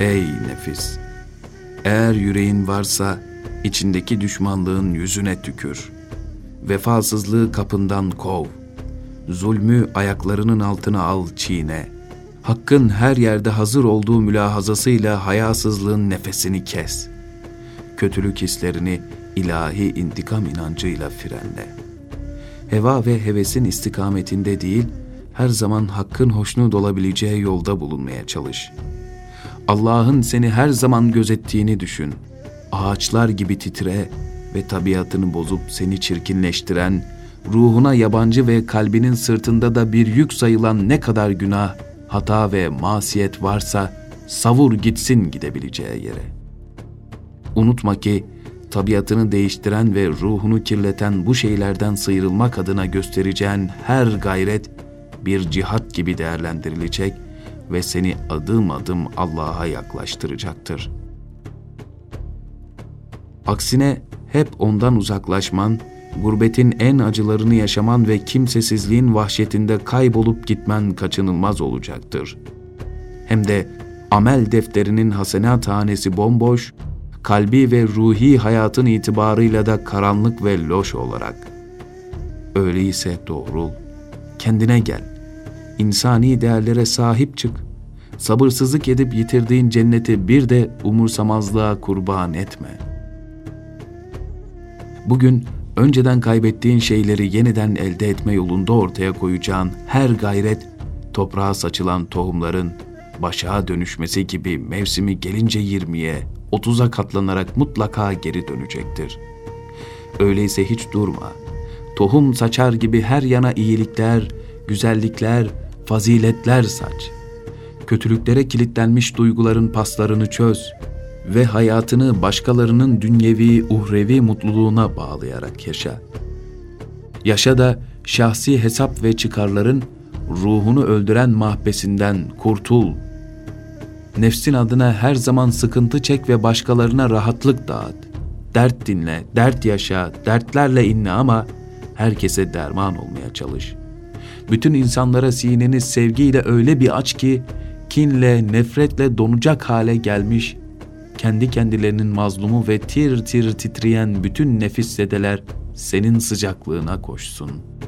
Ey nefis! Eğer yüreğin varsa içindeki düşmanlığın yüzüne tükür. Vefasızlığı kapından kov. Zulmü ayaklarının altına al çiğne. Hakkın her yerde hazır olduğu mülahazasıyla hayasızlığın nefesini kes. Kötülük hislerini ilahi intikam inancıyla frenle. Heva ve hevesin istikametinde değil, her zaman hakkın hoşnut olabileceği yolda bulunmaya çalış. Allah'ın seni her zaman gözettiğini düşün. Ağaçlar gibi titre ve tabiatını bozup seni çirkinleştiren, ruhuna yabancı ve kalbinin sırtında da bir yük sayılan ne kadar günah, hata ve masiyet varsa savur gitsin gidebileceği yere. Unutma ki tabiatını değiştiren ve ruhunu kirleten bu şeylerden sıyrılmak adına göstereceğin her gayret bir cihat gibi değerlendirilecek ve seni adım adım Allah'a yaklaştıracaktır. Aksine hep ondan uzaklaşman, gurbetin en acılarını yaşaman ve kimsesizliğin vahşetinde kaybolup gitmen kaçınılmaz olacaktır. Hem de amel defterinin hasenat hanesi bomboş, kalbi ve ruhi hayatın itibarıyla da karanlık ve loş olarak. Öyleyse doğrul, kendine gel, insani değerlere sahip çık, sabırsızlık edip yitirdiğin cenneti bir de umursamazlığa kurban etme. Bugün önceden kaybettiğin şeyleri yeniden elde etme yolunda ortaya koyacağın her gayret, toprağa saçılan tohumların başa dönüşmesi gibi mevsimi gelince 20'ye, 30'a katlanarak mutlaka geri dönecektir. Öyleyse hiç durma. Tohum saçar gibi her yana iyilikler, güzellikler, faziletler saç. Kötülüklere kilitlenmiş duyguların paslarını çöz ve hayatını başkalarının dünyevi, uhrevi mutluluğuna bağlayarak yaşa. Yaşa da şahsi hesap ve çıkarların ruhunu öldüren mahbesinden kurtul. Nefsin adına her zaman sıkıntı çek ve başkalarına rahatlık dağıt. Dert dinle, dert yaşa, dertlerle inle ama herkese derman olmaya çalış. Bütün insanlara sineni sevgiyle öyle bir aç ki kinle, nefretle donacak hale gelmiş, kendi kendilerinin mazlumu ve tir tir titreyen bütün nefis sedeler senin sıcaklığına koşsun.''